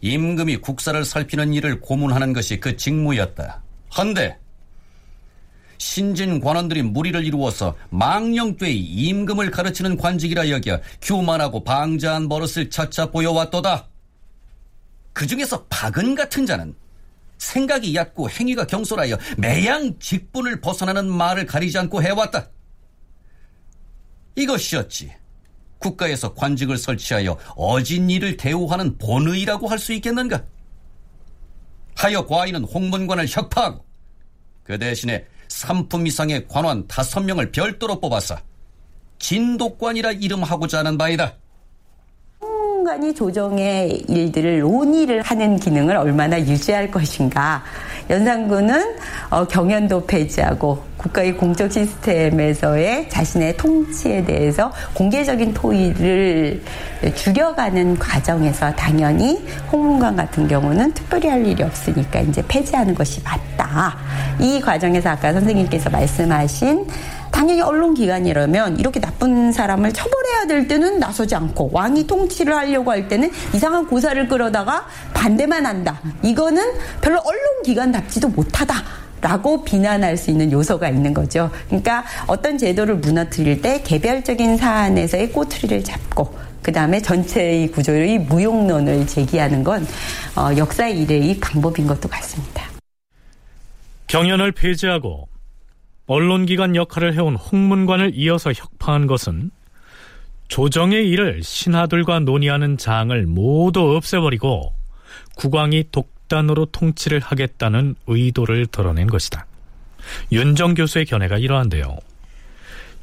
[SPEAKER 4] 임금이 국사를 살피는 일을 고문하는 것이 그 직무였다. 헌데 신진 관원들이 무리를 이루어서 망령되이 임금을 가르치는 관직이라 여겨 교만하고 방자한 버릇을 차차 보여왔도다. 그 중에서 박은 같은 자는 생각이 얕고 행위가 경솔하여 매양 직분을 벗어나는 말을 가리지 않고 해왔다. 이것이었지. 국가에서 관직을 설치하여 어진 일을 대우하는 본의라고 할 수 있겠는가? 하여 과인은 홍문관을 혁파하고 그 대신에 3품 이상의 관원 5명을 별도로 뽑아서 진독관이라 이름하고자 하는 바이다.
[SPEAKER 6] 행간이 조정의 일들을 논의를 하는 기능을 얼마나 유지할 것인가. 연산군은 어, 경연도 폐지하고 국가의 공적 시스템에서의 자신의 통치에 대해서 공개적인 토의를 죽여가는 과정에서 당연히 홍문관 같은 경우는 특별히 할 일이 없으니까 이제 폐지하는 것이 맞다. 이 과정에서 아까 선생님께서 말씀하신 당연히 언론기관이라면 이렇게 나쁜 사람을 처벌해야 될 때는 나서지 않고 왕이 통치를 하려고 할 때는 이상한 고사를 끌어다가 반대만 한다. 이거는 별로 언론기관답지도 못하다. 라고 비난할 수 있는 요소가 있는 거죠. 그러니까 어떤 제도를 무너뜨릴 때 개별적인 사안에서의 꼬투리를 잡고 그 다음에 전체의 구조의 무용론을 제기하는 건 어, 역사 이래의 방법인 것도 같습니다.
[SPEAKER 2] 경연을 폐지하고 언론기관 역할을 해온 홍문관을 이어서 혁파한 것은 조정의 일을 신하들과 논의하는 장을 모두 없애버리고 국왕이 독단으로 통치를 하겠다는 의도를 드러낸 것이다. 윤정 교수의 견해가 이러한데요.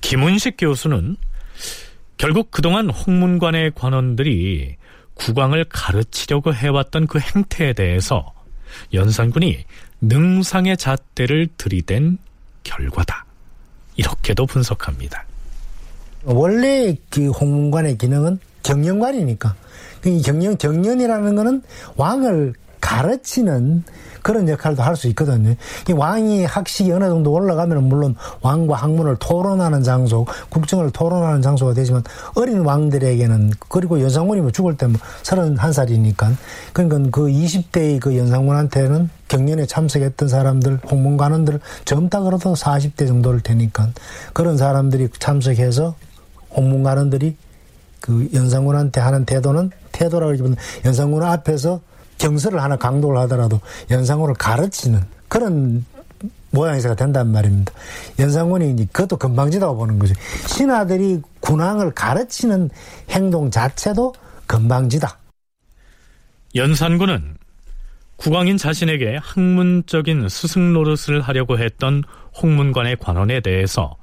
[SPEAKER 2] 김은식 교수는 결국 그동안 홍문관의 관원들이 국왕을 가르치려고 해왔던 그 행태에 대해서 연산군이 능상의 잣대를 들이댄 결과다. 이렇게도 분석합니다.
[SPEAKER 7] 원래 그 홍문관의 기능은 경영관이니까. 이 경영, 경연이라는 거는 왕을 가르치는 그런 역할도 할 수 있거든요. 왕이 학식이 어느 정도 올라가면 물론 왕과 학문을 토론하는 장소, 국정을 토론하는 장소가 되지만 어린 왕들에게는 그리고 연상군이 뭐 죽을 때뭐 31살이니까 그러니까 그 20대의 그 연상군한테는 경연에 참석했던 사람들, 홍문관원들 젊다 그래도 40대 정도를 되니까 그런 사람들이 참석해서 홍문관원들이 그 연상군한테 하는 태도는 태도라고 하기보다 연상군 앞에서 경서를 하나 강도를 하더라도 연상군을 가르치는 그런 모양새가 된단 말입니다. 연상군이 그것도 금방지다고 보는 거죠. 신하들이 군왕을 가르치는 행동 자체도 금방지다.
[SPEAKER 2] 연산군은 국왕인 자신에게 학문적인 스승 노릇을 하려고 했던 홍문관의 관원에 대해서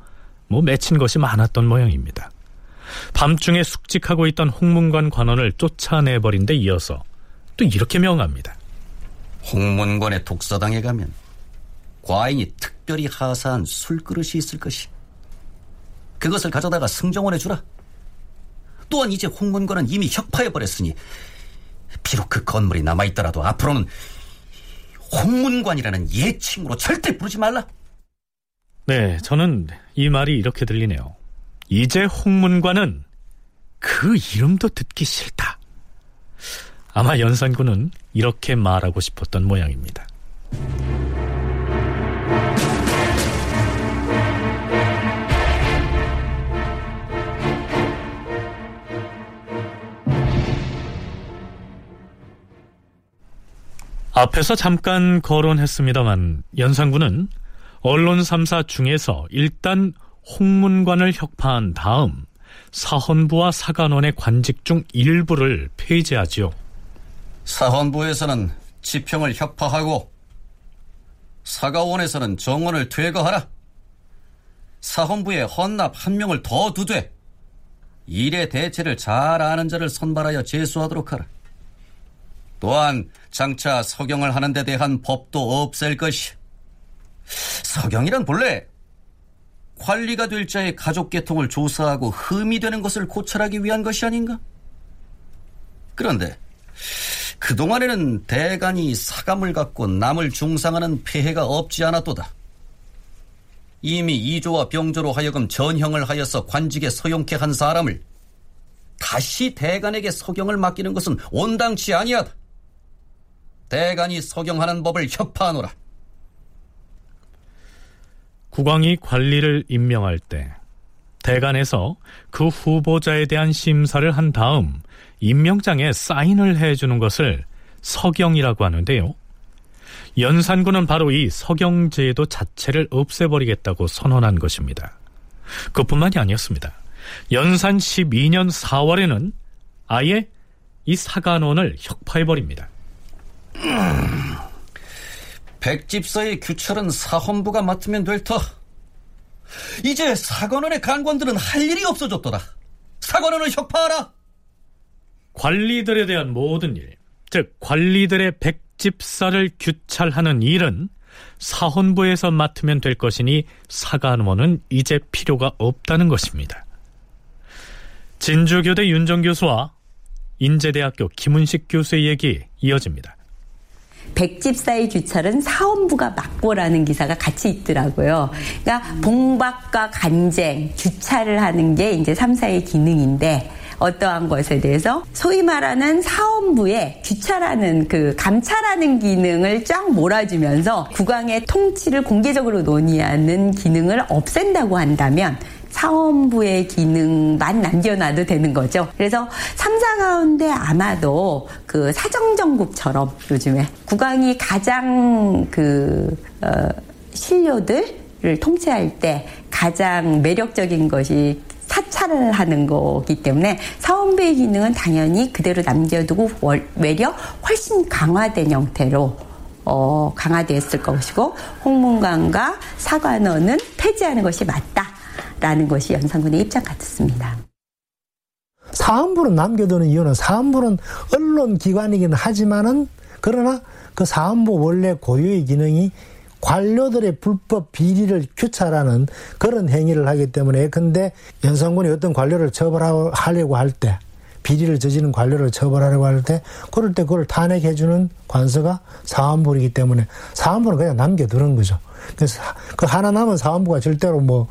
[SPEAKER 2] 뭐 맺힌 것이 많았던 모양입니다. 밤중에 숙직하고 있던 홍문관 관원을 쫓아내버린 데 이어서 또 이렇게 명합니다.
[SPEAKER 4] 홍문관의 독서당에 가면 과인이 특별히 하사한 술그릇이 있을 것이. 그것을 가져다가 승정원에 주라. 또한 이제 홍문관은 이미 혁파해버렸으니 비록 그 건물이 남아있더라도 앞으로는 홍문관이라는 예칭으로 절대 부르지 말라.
[SPEAKER 2] 네, 저는 이 말이 이렇게 들리네요. 이제 홍문관은 그 이름도 듣기 싫다. 아마 연산군은 이렇게 말하고 싶었던 모양입니다. 앞에서 잠깐 거론했습니다만 연산군은 언론 3사 중에서 일단 홍문관을 혁파한 다음 사헌부와 사관원의 관직 중 일부를 폐지하지요.
[SPEAKER 4] 사헌부에서는 지평을 혁파하고 사가원에서는 정원을 퇴거하라. 사헌부에 헌납 한 명을 더 두되 일의 대체를 잘 아는 자를 선발하여 제수하도록 하라. 또한 장차 서경을 하는 데 대한 법도 없앨 것이. 서경이란 본래 관리가 될 자의 가족 계통을 조사하고 흠이 되는 것을 고찰하기 위한 것이 아닌가? 그런데 그동안에는 대간이 사감을 갖고 남을 중상하는 폐해가 없지 않았도다. 이미 이조와 병조로 하여금 전형을 하여서 관직에 서용케 한 사람을 다시 대간에게 서경을 맡기는 것은 온당치 아니하다. 대간이 서경하는 법을 협파하노라.
[SPEAKER 2] 국왕이 관리를 임명할 때 대간에서 그 후보자에 대한 심사를 한 다음 임명장에 사인을 해주는 것을 서경이라고 하는데요. 연산군은 바로 이 서경제도 자체를 없애버리겠다고 선언한 것입니다. 그뿐만이 아니었습니다. 연산 12년 4월에는 아예 이 사관원을 혁파해버립니다.
[SPEAKER 4] 음, 백집사의 규철은 사헌부가 맡으면 될 터. 이제 사관원의 간관들은 할 일이 없어졌더라. 사관원을 혁파하라.
[SPEAKER 2] 관리들에 대한 모든 일, 즉 관리들의 백집사를 규찰하는 일은 사헌부에서 맡으면 될 것이니 사관원은 이제 필요가 없다는 것입니다. 진주교대 윤정 교수와 인제대학교 김은식 교수의 얘기 이어집니다.
[SPEAKER 6] 백집사의 규찰은 사원부가 맡고라는 기사가 같이 있더라고요. 그러니까 봉박과 간쟁, 규찰을 하는 게 이제 3사의 기능인데 어떠한 것에 대해서 소위 말하는 사원부에 규찰하는 그 감찰하는 기능을 쫙 몰아주면서 국왕의 통치를 공개적으로 논의하는 기능을 없앤다고 한다면 사원부의 기능만 남겨놔도 되는 거죠. 그래서 3사 가운데 아마도 그 사정정국처럼 요즘에 국왕이 가장 그, 어, 신료들을 통치할 때 가장 매력적인 것이 사찰을 하는 거기 때문에 사원부의 기능은 당연히 그대로 남겨두고 외려 훨씬 강화된 형태로 어, 강화되었을 것이고 홍문관과 사관원은 폐지하는 것이 맞다라는 것이 연산군의 입장 같습니다.
[SPEAKER 7] 사원부는 남겨두는 이유는 사원부는 언론 기관이긴 하지만은 그러나 그 사원부 원래 고유의 기능이 관료들의 불법 비리를 규찰하는 그런 행위를 하기 때문에 근데 연산군이 어떤 관료를 처벌하려고 할 때 비리를 저지른 관료를 처벌하려고 할 때 그럴 때 그걸 탄핵해 주는 관서가 사원부이기 때문에 사원부는 그냥 남겨두는 거죠. 그래서 그 하나 남은 사원부가 절대로 뭐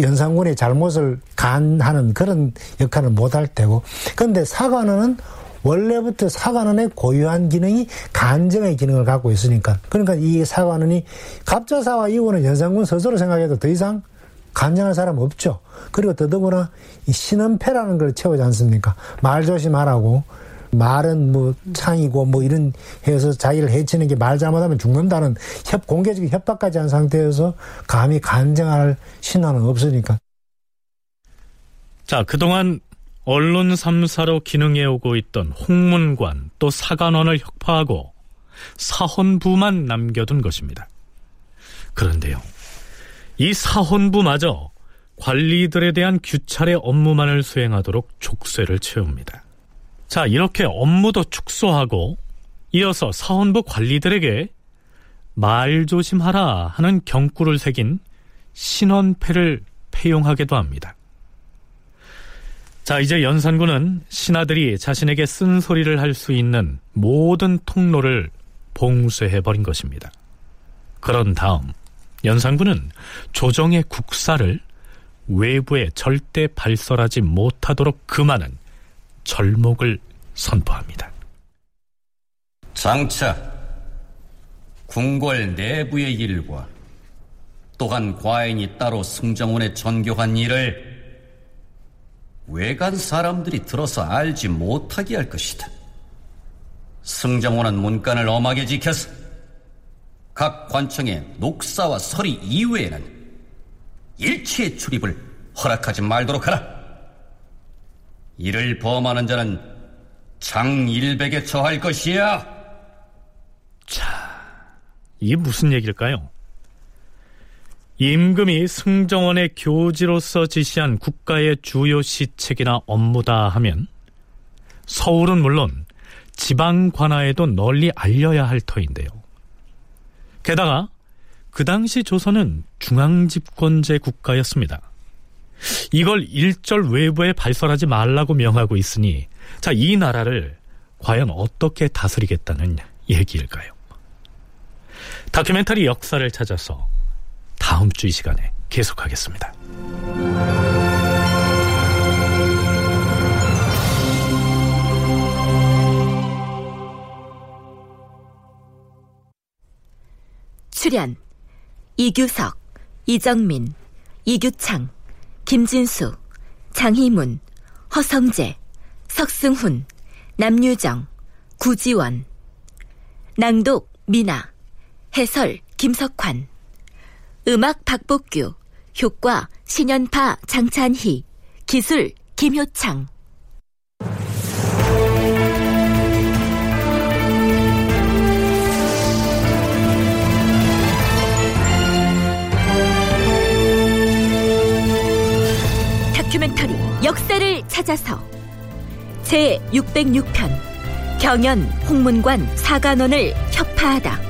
[SPEAKER 7] 연산군의 잘못을 간하는 그런 역할을 못할 테고 근데 사관은 원래부터 사관원의 고유한 기능이 간정의 기능을 갖고 있으니까. 그러니까 이 사관원이 갑자사와 이후는 연산군 스스로 생각해도 더 이상 간정할 사람 없죠. 그리고 더더구나 이 신원패라는 걸 채우지 않습니까? 말 조심하라고. 말은 뭐 창이고 뭐 이런 해서 자기를 해치는 게 말 잘못하면 죽는다는 협, 공개적인 협박까지 한 상태에서 감히 간정할 신화는 없으니까.
[SPEAKER 2] 자, 그동안 언론 3사로 기능해오고 있던 홍문관 또 사관원을 혁파하고 사헌부만 남겨둔 것입니다. 그런데요, 이 사헌부마저 관리들에 대한 규찰의 업무만을 수행하도록 족쇄를 채웁니다. 자, 이렇게 업무도 축소하고 이어서 사헌부 관리들에게 말 조심하라 하는 경구를 새긴 신원패를 폐용하기도 합니다. 자, 이제 연산군은 신하들이 자신에게 쓴소리를 할 수 있는 모든 통로를 봉쇄해버린 것입니다. 그런 다음 연산군은 조정의 국사를 외부에 절대 발설하지 못하도록 금하는 절목을 선포합니다.
[SPEAKER 4] 장차 궁궐 내부의 일과 또한 과인이 따로 승정원에 전교한 일을 외간 사람들이 들어서 알지 못하게 할 것이다. 승정원은 문간을 엄하게 지켜서 각 관청의 녹사와 서리 이외에는 일체의 출입을 허락하지 말도록 하라. 이를 범하는 자는 장일백에 처할 것이야.
[SPEAKER 2] 자, 이게 무슨 얘기일까요? 임금이 승정원의 교지로서 지시한 국가의 주요 시책이나 업무다 하면 서울은 물론 지방 관하에도 널리 알려야 할 터인데요. 게다가 그 당시 조선은 중앙 집권제 국가였습니다. 이걸 일절 외부에 발설하지 말라고 명하고 있으니 자, 이 나라를 과연 어떻게 다스리겠다는 얘기일까요? 다큐멘터리 역사를 찾아서 다음 주 이 시간에 계속하겠습니다.
[SPEAKER 1] 출연 이규석, 이정민, 이규창, 김진수, 장희문, 허성재, 석승훈, 남유정, 구지원 낭독 미나 해설 김석환 음악 박복규, 효과 신연파 장찬희, 기술 김효창. 다큐멘터리 역사를 찾아서 제 606편 경연 홍문관 사관원을 혁파하다